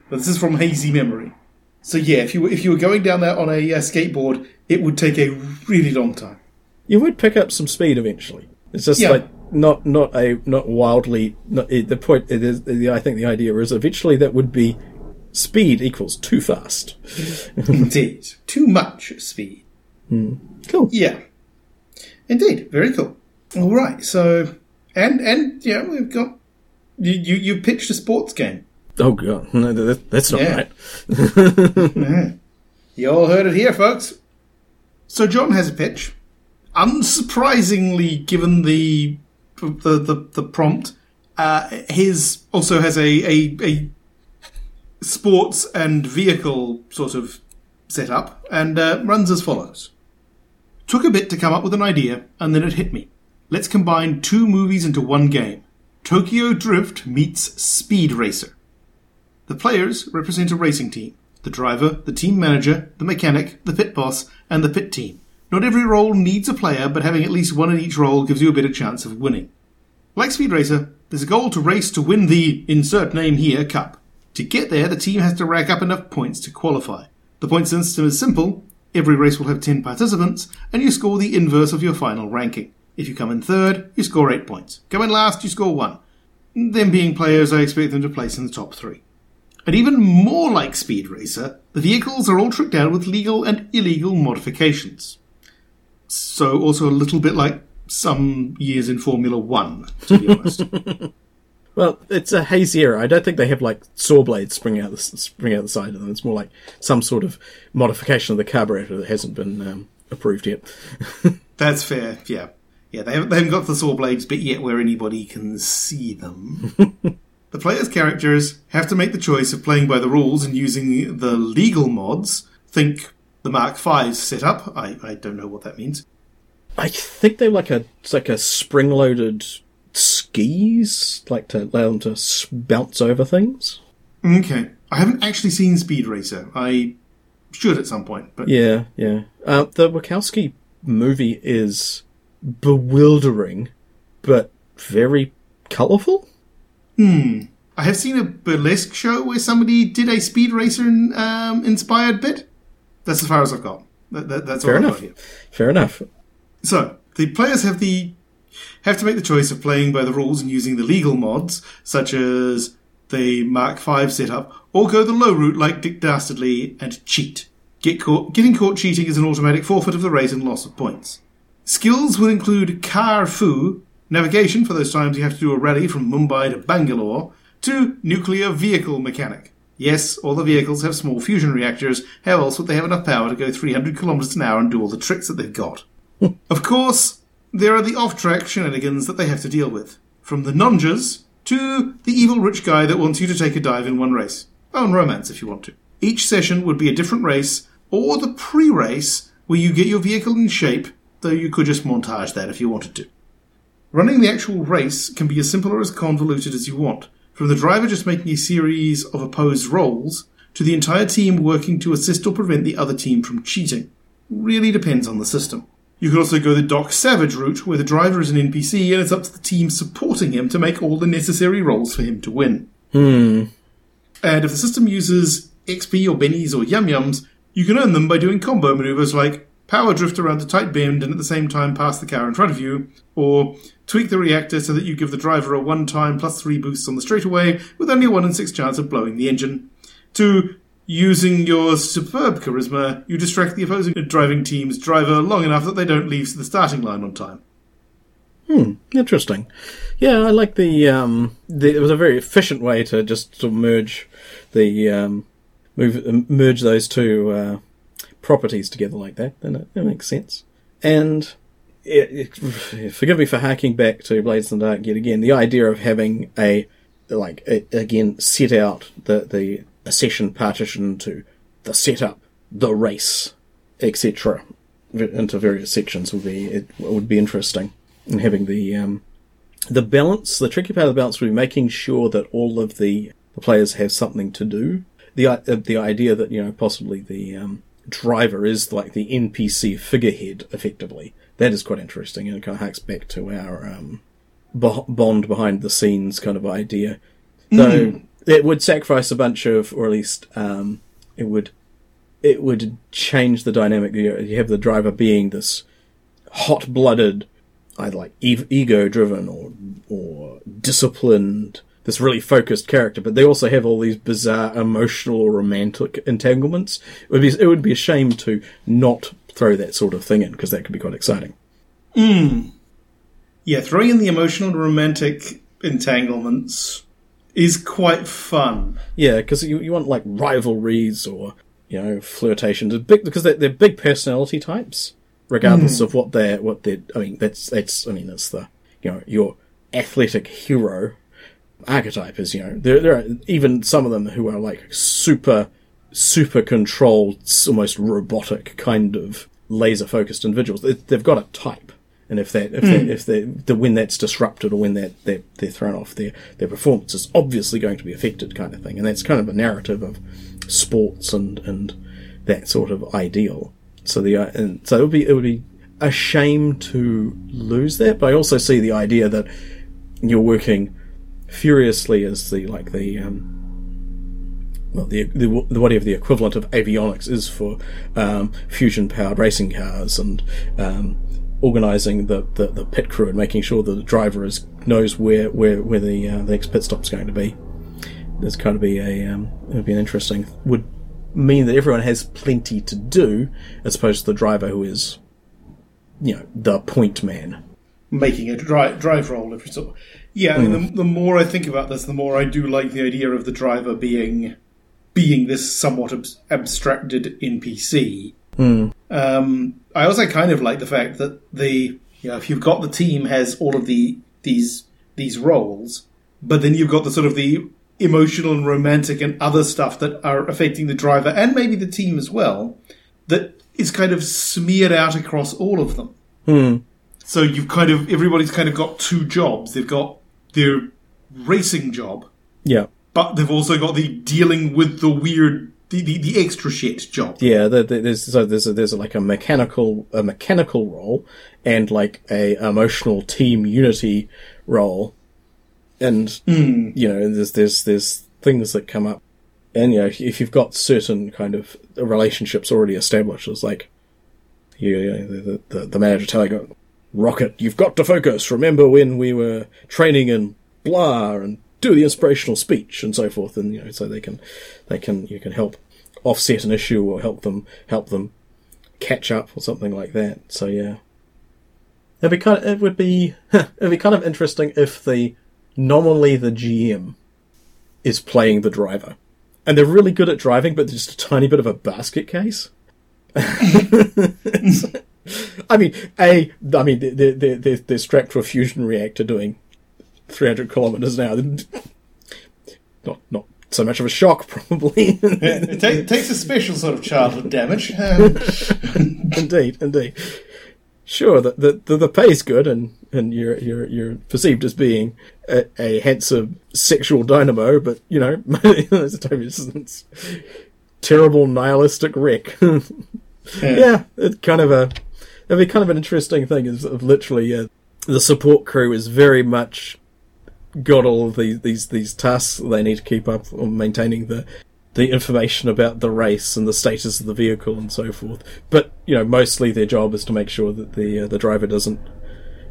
But this is from hazy memory. So yeah, if you were, if you were going down there on a uh, skateboard, it would take a really long time. You would pick up some speed eventually. It's just Yeah. like not not a not wildly. Not, the point it is, the, I think the idea is eventually that would be speed equals too fast. Indeed, too much speed. Cool. Yeah, indeed, very cool. All right, so and and yeah, we've got you you, you pitched a sports game. Oh god, no, that, that's not Yeah. right. You all heard it here, folks. So John has a pitch. Unsurprisingly, given the the the, the prompt, uh, his also has a, a a sports and vehicle sort of setup, and uh, runs as follows. Took a bit to come up with an idea, and then it hit me. Let's combine two movies into one game. Tokyo Drift meets Speed Racer. The players represent a racing team the driver, the team manager, the mechanic, the pit boss, and the pit team. Not every role needs a player, but having at least one in each role gives you a better chance of winning. Like Speed Racer, there's a goal to race to win the insert name here cup. To get there, the team has to rack up enough points to qualify. The point system is simple Every race will have 10 participants, and you score the inverse of your final ranking. If you come in third, you score 8 points. Come in last, you score 1. Them being players, I expect them to place in the top 3. And even more like Speed Racer, the vehicles are all tricked out with legal and illegal modifications. So, also a little bit like some years in Formula One, to be honest. Well, it's a hazy era. I don't think they have like saw blades springing out the spring out the side of them. It's more like some sort of modification of the carburetor that hasn't been um, approved yet. That's fair, yeah. Yeah, they haven't, they haven't got the saw blades bit yet where anybody can see them. the player's characters have to make the choice of playing by the rules and using the legal mods. Think the Mach V's setup. I, I don't know what that means. I think they're like a it's like a spring loaded skis, like to allow them to bounce over things. Okay. I haven't actually seen Speed Racer. I should at some point, but Yeah, yeah. Uh, the Wachowski movie is bewildering, but very colourful. Hmm. I have seen a burlesque show where somebody did a Speed Racer um, inspired bit. That's as far as I've got. That, that, that's Fair enough. Fair enough. So the players have the have to make the choice of playing by the rules and using the legal mods, such as the Mach V setup, or go the low route like Dick Dastardly and cheat. Get caught, getting caught cheating is an automatic forfeit of the race and loss of points. Skills will include car fu, navigation for those times you have to do a rally from Mumbai to Bangalore, to nuclear vehicle mechanic. Yes, all the vehicles have small fusion reactors. How else would they have enough power to go 300 kilometers an hour and do all the tricks that they've got? Of course, there are the off-track shenanigans that they have to deal with. From the nonjas to the evil rich guy that wants you to take a dive in one race. And romance if you want to. Each session would be a different race, or the pre-race where you get your vehicle in shape, though you could just montage that if you wanted to. Running the actual race can be as simple or as convoluted as you want, from the driver just making a series of opposed rolls, to the entire team working to assist or prevent the other team from cheating. Really depends on the system. You could also go the Doc Savage route, where the driver is an NPC and it's up to the team supporting him to make all the necessary rolls for him to win. Hmm. And if the system uses XP or bennies or yum yums, you can earn them by doing combo maneuvers like power drift around a tight bend and at the same time pass the car in front of you, or tweak the reactor so that you give the driver a one time plus three boosts on the straightaway with only a one in six chance of blowing the engine. To using your superb charisma, you distract the opposing driving team's driver long enough that they don't leave the starting line on time. Hmm, interesting. Yeah, I like the. Um, the it was a very efficient way to just to merge the um, move merge those two uh, properties together like that. Then it, it makes sense. And it, it, forgive me for harking back to Blades the Dark yet again. The idea of having a like a, again set out the the a session partition to the setup, the race, etc. into various sections would be it would be interesting. And having the um, the balance, the tricky part of the balance would be making sure that all of the, the players have something to do. The uh, the idea that you know possibly the um, driver is like the NPC figurehead, effectively. That is quite interesting, and it kind of harks back to our um, bo- Bond behind the scenes kind of idea. Though it would sacrifice a bunch of, or at least um, it would it would change the dynamic. You have the driver being this hot-blooded, either like e- ego-driven or or disciplined, this really focused character, but they also have all these bizarre emotional or romantic entanglements. It would be it would be a shame to not throw that sort of thing in because that could be quite exciting. Yeah, throwing in the emotional romantic entanglements is quite fun. Yeah, because you, you want like rivalries or you know flirtations, big because they're, they're big personality types, regardless hmm. of what they're what they're. I mean, that's that's I mean, it's the you know your athletic hero archetype is you know there there are even some of them who are like super super controlled, almost robotic kind of laser focused individuals. They, they've got a type. And if that, if that, if they, the when that's disrupted or when that they're, they're thrown off, their their performance is obviously going to be affected, kind of thing. And that's kind of a narrative of sports and and that sort of ideal. So the uh, and so it would be it would be a shame to lose that. But I also see the idea that you're working furiously as the like the um, well, the, the, the whatever the equivalent of avionics is for um, fusion powered racing cars and um, organizing the, the, the pit crew and making sure that the driver is knows where where where the uh, the next pit stop's going to be. There's going to be a um, it would be an interesting would mean that everyone has plenty to do as opposed to the driver who is you know the point man. making a drive drive role every so. Yeah, I mean, Hmm. the, the more I think about this, the more I do like the idea of the driver being being this somewhat abs- abstracted NPC. Hmm. Um, I also kind of like the fact that the you know if you've got the team has all of the these these roles, but then you've got the sort of the emotional and romantic and other stuff that are affecting the driver and maybe the team as well. That is kind of smeared out across all of them. Hmm. So you've kind of everybody's kind of got two jobs. They've got their racing job, Yeah. but they've also got the dealing with the weird, the, the, the extra shit job. Yeah, the, the, there's so there's a, there's a, like a mechanical a mechanical role and like a emotional team unity role, and hmm. you know there's there's there's things that come up, and you know if, if you've got certain kind of relationships already established, it's like you, you know, the, the the manager telling you, Rocket, you've got to focus. Remember when we were training in blah and do the inspirational speech and so forth, and you know so they can they can you can help offset an issue or help them help them catch up or something like that. So yeah, it'd be kind of, it would be it'd be kind of interesting if the nominally the GM is playing the driver, and they're really good at driving, but they're just a tiny bit of a basket case. I mean, a I mean they're they're, they're strapped to a fusion reactor doing 300 kilometers an hour. Not not so much of a shock, probably. It ta- takes a special sort of childhood damage. Um, indeed, indeed. Sure, the, the the the pay's good, and and you're you're you're perceived as being a, a handsome sexual dynamo, but you know, it's a time- it's- it's terrible nihilistic wreck. yeah, it's kind of a it'd be kind of an interesting thing. Is literally uh, the support crew is very much got all these these these tasks they need to keep up on maintaining the the information about the race and the status of the vehicle and so forth. But you know, mostly their job is to make sure that the uh, the driver doesn't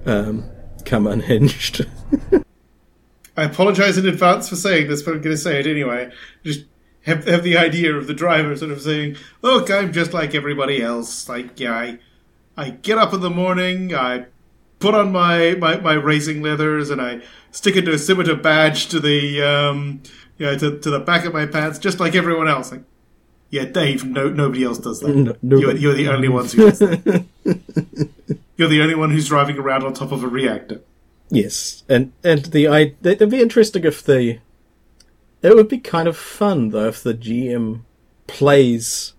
um, come unhinged. I apologise in advance for saying this, but I'm going to say it anyway. Just have have the idea of the driver sort of saying, "Look, I'm just like everybody else. Like, yeah, I, I get up in the morning, I put on my, my, my racing leathers, and I stick a dosimeter badge to the um, you know, to, to the back of my pants, just like everyone else." Like, yeah, Dave, no, nobody else does that. No- you're, you're the only ones who does that. you're the only one who's driving around on top of a reactor. yes, and and the I it'd be interesting if the it would be kind of fun though if the GM plays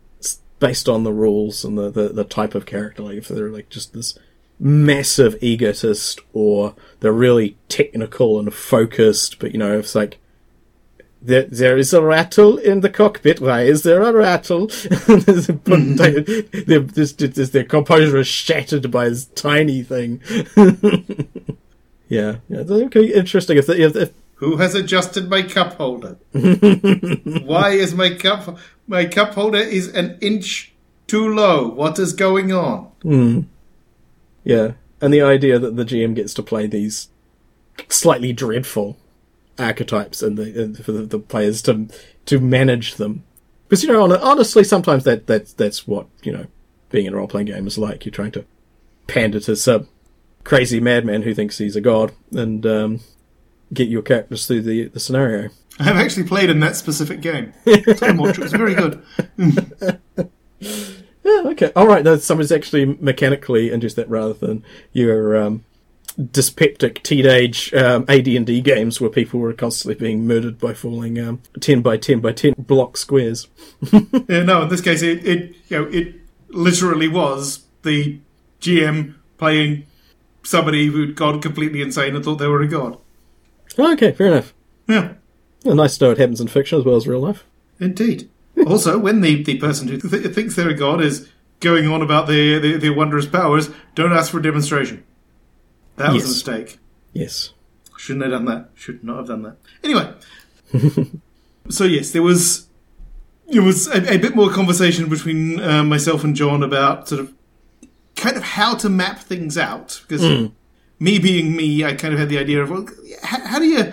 based on the rules and the, the, the type of character. Like if they're like just this massive egotist or they're really technical and focused, but you know, it's like there, there is a rattle in the cockpit. Why is there a rattle? Their, this, this, their composure is shattered by this tiny thing. yeah, yeah, that could be interesting if, if, if Who has adjusted my cup holder? Why is my cup my cup holder is an inch too low? What is going on? Hmm. Yeah, and the idea that the GM gets to play these slightly dreadful archetypes and, the, and for the, the players to to manage them, because you know, honestly, sometimes that that's that's what you know, being in a role playing game is like. You're trying to pander to some crazy madman who thinks he's a god and um, get your characters through the the scenario. I've actually played in that specific game. Time Watch was very good. Yeah, okay. All right. No, someone's actually mechanically induced that rather than your um, dyspeptic teenage um, AD&D games where people were constantly being murdered by falling um, 10 by 10 by 10 block squares. Yeah, no, in this case, it, it you know it literally was the GM playing somebody who'd gone completely insane and thought they were a god. Oh, okay, fair enough. Yeah, Well, nice to know it happens in fiction as well as real life. indeed. Also, when the, the person who th- thinks they're a god is going on about their, their their wondrous powers, don't ask for a demonstration. That was a mistake. Yes. Shouldn't have done that. Should not have done that. Anyway. so yes, there was there was a, a bit more conversation between uh, myself and John about sort of kind of how to map things out because me being me, I kind of had the idea of well, how, how do you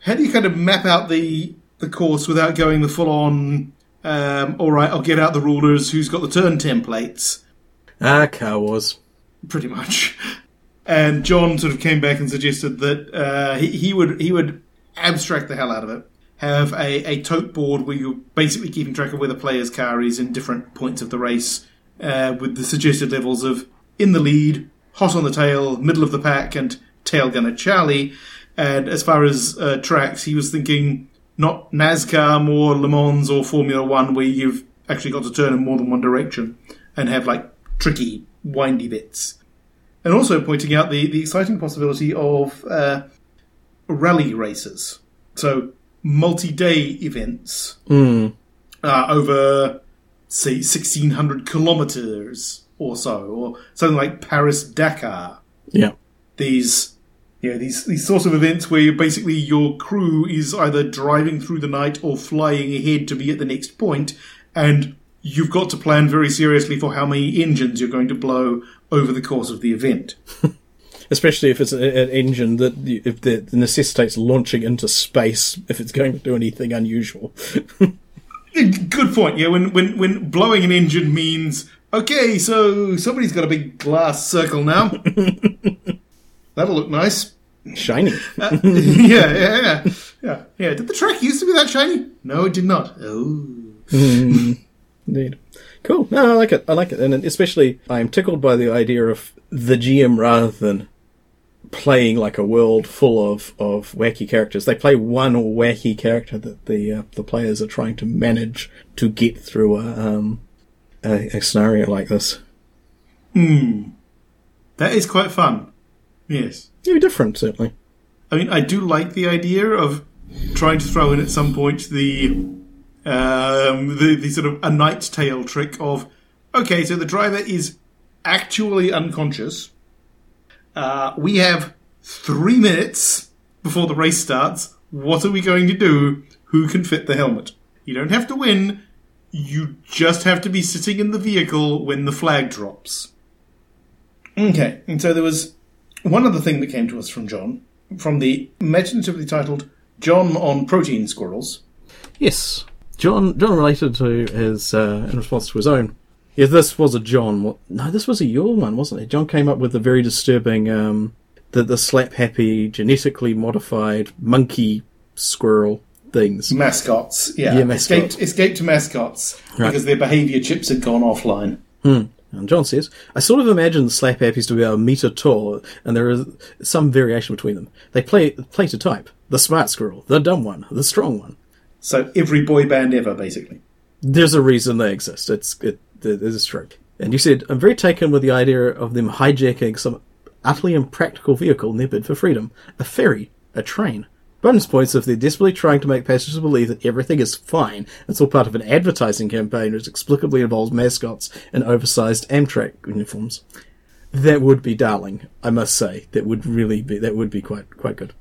how do you kind of map out the the course without going the full on. Um, all right, I'll get out the rulers. Who's got the turn templates? Ah, Car Wars. Pretty much. And John sort of came back and suggested that uh, he, he would he would abstract the hell out of it. Have a, a tote board where you're basically keeping track of where the player's car is in different points of the race, uh, with the suggested levels of in the lead, hot on the tail, middle of the pack, and tail gunner Charlie. And as far as uh, tracks, he was thinking not NASCAR, more Le Mans or Formula One, where you've actually got to turn in more than one direction and have like tricky, windy bits. And also pointing out the, the exciting possibility of uh, rally races. So, multi day events Mm. uh, over, say, 1600 kilometers or so, or something like Paris Dakar Yeah. these yeah these these sorts of events where basically your crew is either driving through the night or flying ahead to be at the next point and you've got to plan very seriously for how many engines you're going to blow over the course of the event. Especially if it's a- an engine that if that necessitates launching into space if it's going to do anything unusual. good point. Yeah when when when blowing an engine means okay so somebody's got a big glass circle now that'll look nice Shiny. Uh, yeah, yeah, yeah, yeah, yeah. Did the track used to be that shiny? No, it did not. Oh. Indeed. Cool. No, I like it. I like it. And especially, I'm tickled by the idea of the GM rather than playing like a world full of, of wacky characters. They play one wacky character that the uh, the players are trying to manage to get through a, um, a, a scenario like this. Hmm. That is quite fun. Yes. Be different, certainly. I mean, I do like the idea of trying to throw in at some point the um, the, the sort of a night tale trick of okay, so the driver is actually unconscious. Uh, we have three minutes before the race starts. What are we going to do? Who can fit the helmet? You don't have to win. You just have to be sitting in the vehicle when the flag drops. Okay, and so there was one other thing that came to us from John, from the imaginatively titled John on Protein Squirrels. Yes. John John related to his uh, in response to his own. Yeah, this was a John. No, this was a your one, wasn't it? John came up with the very disturbing um, the the slap happy genetically modified monkey squirrel things. Mascots, yeah. Yeah, mascots. Escaped, escaped to mascots Right. because their behaviour chips had gone offline. And John says, I sort of imagine the slap happies to be about a meter tall, and there is some variation between them. They play play to type. The smart squirrel, the dumb one, the strong one. So every boy band ever, basically. there's a reason they exist. It's it, it is true. And you said I'm very taken with the idea of them hijacking some utterly impractical vehicle in their bid for freedom, a ferry, a train. Bonus points if they're desperately trying to make passengers believe that everything is fine. It's all part of an advertising campaign which explicitly involves mascots and oversized Amtrak uniforms. That would be darling, I must say. That would really be that would be quite quite good.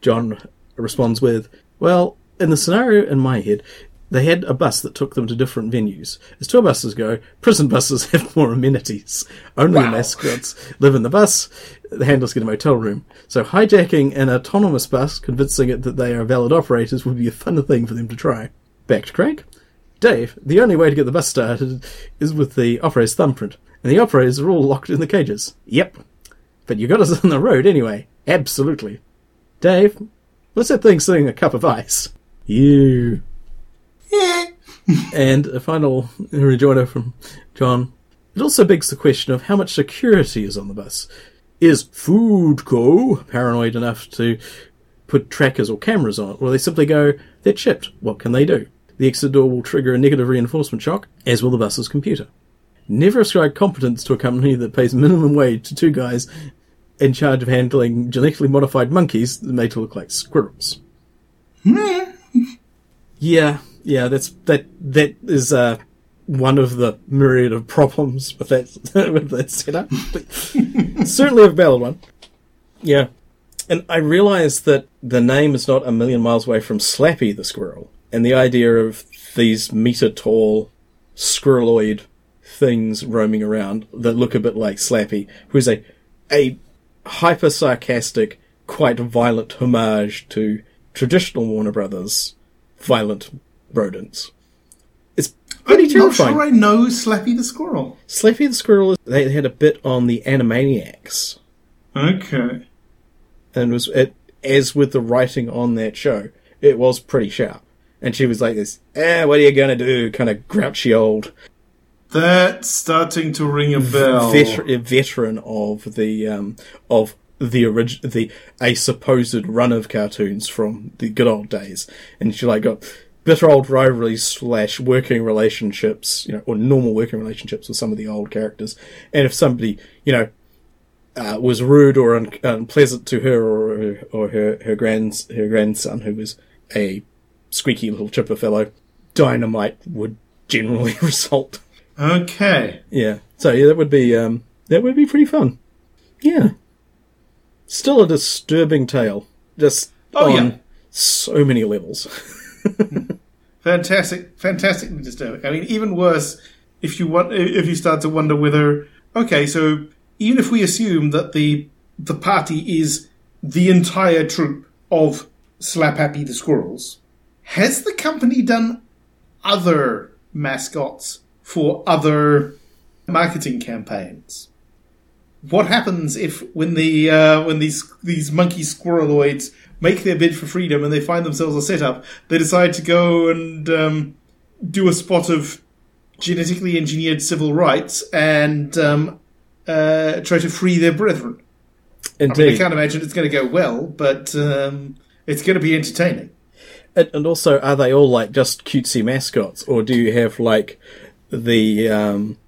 John responds with, Well, in the scenario in my head, they had a bus that took them to different venues. As tour buses go, prison buses have more amenities. Only Wow. mascots live in the bus, the handlers get a motel room. So hijacking an autonomous bus, convincing it that they are valid operators, would be a fun thing for them to try. Back to Craig. Dave, the only way to get the bus started is with the operator's thumbprint, and the operators are all locked in the cages. Yep. But you got us on the road anyway. Absolutely. Dave, what's that thing sitting a cup of ice? You. and a final rejoinder from John. It also begs the question of how much security is on the bus. Is Foodco paranoid enough to put trackers or cameras on it, or they simply go, they're chipped, what can they do? The exit door will trigger a negative reinforcement shock, as will the bus's computer. Never ascribe competence to a company that pays minimum wage to two guys in charge of handling genetically modified monkeys that made to look like squirrels. Hmm. yeah, yeah, that's that that is uh, one of the myriad of problems with that with that setup. But certainly a valid one. Yeah. And I realise that the name is not a million miles away from Slappy the squirrel, and the idea of these meter tall squirreloid things roaming around that look a bit like Slappy, who's a a hyper sarcastic, quite violent homage to traditional Warner Brothers violent rodents. It's pretty I'm not sure I know Slappy the Squirrel. Slappy the Squirrel, they had a bit on the Animaniacs, Okay. and was it as with the writing on that show, it was pretty sharp. And she was like this, eh, what are you gonna do? Kind of grouchy old That's starting to ring a bell. veteran, a veteran of the um, of the orig- the a supposed run of cartoons from the good old days, and she like got bitter old rivalries slash working relationships, you know, or normal working relationships with some of the old characters, and if somebody you know uh, was rude or un- unpleasant to her or or her her grands her grandson who was a squeaky little chipper fellow, dynamite would generally result. Okay. Yeah. So yeah, that would be um, that would be pretty fun. Yeah. Still a disturbing tale. Just Oh, on yeah. so many levels. Fantastic, fantastically disturbing. I mean, even worse if you want if you start to wonder whether okay, so even if we assume that the the party is the entire troop of Slap Happy the Squirrels, has the company done other mascots for other marketing campaigns? What happens if when the uh, when these these monkey squirreloids make their bid for freedom and they find themselves a setup, they decide to go and um, do a spot of genetically engineered civil rights and um, uh, try to free their brethren. I, mean, I can't imagine it's going to go well, but um, it's going to be entertaining. and, and also, are they all like just cutesy mascots, or do you have like the um,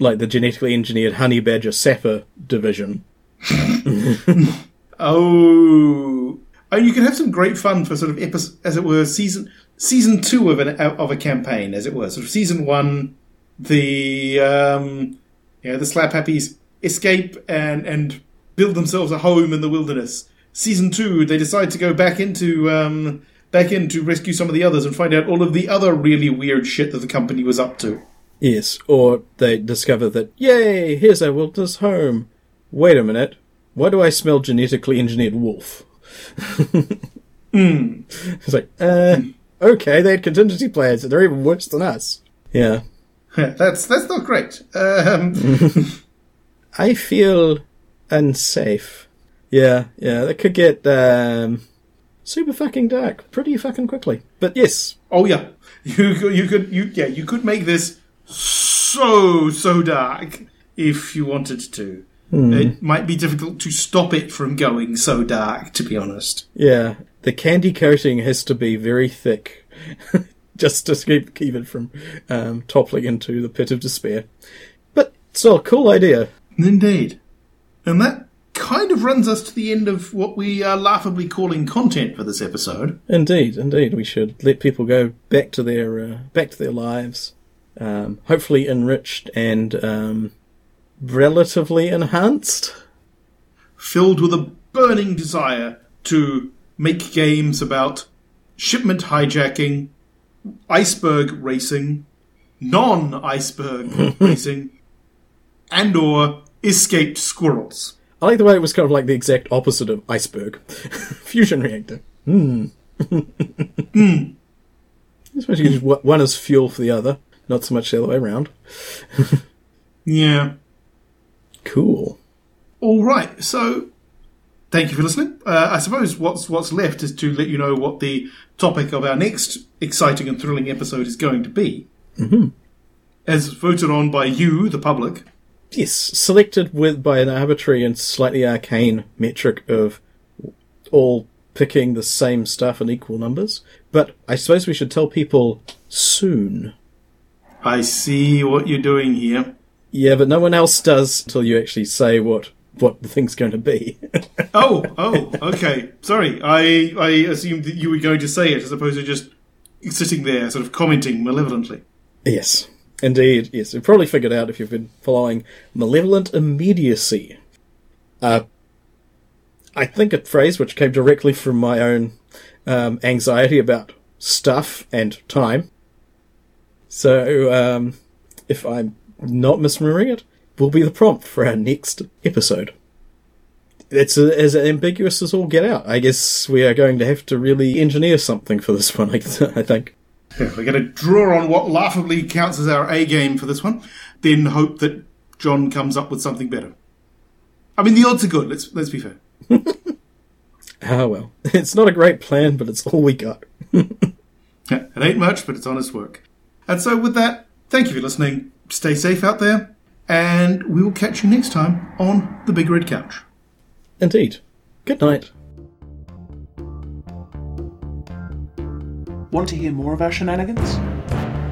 like the genetically engineered honey badger sapper division? Oh, oh, you can have some great fun for sort of episode, as it were, season season two of an of a campaign, as it were. Sort of season one, the um, you know, the slap happies escape and and build themselves a home in the wilderness. Season two, they decide to go back into um, back in to rescue some of the others and find out all of the other really weird shit that the company was up to. Yes, or they discover that, yay, here's our wilderness home. Wait a minute, why do I smell genetically engineered wolf? It's like, uh, okay, they had contingency plans, and they're even worse than us. Yeah. that's that's not great. Um, I feel unsafe. Yeah, yeah, that could get, um, super fucking dark pretty fucking quickly. But yes, Oh yeah, you you could you yeah you could make this so so dark if you wanted to. It might be difficult to stop it from going so dark, to be honest. yeah, the candy coating has to be very thick. just to keep, keep it from um, toppling into the pit of despair. But still, a cool idea. Indeed, and that kind of runs us to the end of what we are laughably calling content for this episode. Indeed, indeed, we should let people go back to their uh, back to their lives, um, hopefully enriched and um, relatively enhanced. filled with a burning desire to make games about shipment hijacking, iceberg racing, non-iceberg racing, and or escaped squirrels. I like the way it was kind of like the exact opposite of iceberg fusion reactor. Hmm. I suppose you use one as fuel for the other, not so much the other way around. Yeah. Cool. All right. So, thank you for listening. Uh, I suppose what's what's left is to let you know what the topic of our next exciting and thrilling episode is going to be, mm-hmm. as voted on by you, the public. Yes, selected with by an arbitrary and slightly arcane metric of all picking the same stuff in equal numbers. But I suppose we should tell people soon. I see what you're doing here. Yeah, but no one else does until you actually say what what the thing's going to be. Oh, oh, okay. Sorry, I I assumed that you were going to say it as opposed to just sitting there, sort of commenting malevolently. yes, indeed. Yes, you've probably figured out if you've been following malevolent immediacy. Uh, I think a phrase which came directly from my own um, anxiety about stuff and time. So, um, if I'm not misremembering it, will be the prompt for our next episode. It's a, as ambiguous as all get out. I guess we are going to have to really engineer something for this one, I, I think. Yeah, we're going to draw on what laughably counts as our A game for this one, then hope that John comes up with something better. I mean, the odds are good. Let's let's be fair. Ah, well. It's not a great plan, but it's all we got. Yeah, it ain't much, but it's honest work. And so, with that, thank you for listening. Stay safe out there, and we will catch you next time on the Big Red Couch. Indeed. Good night. Want to hear more of our shenanigans?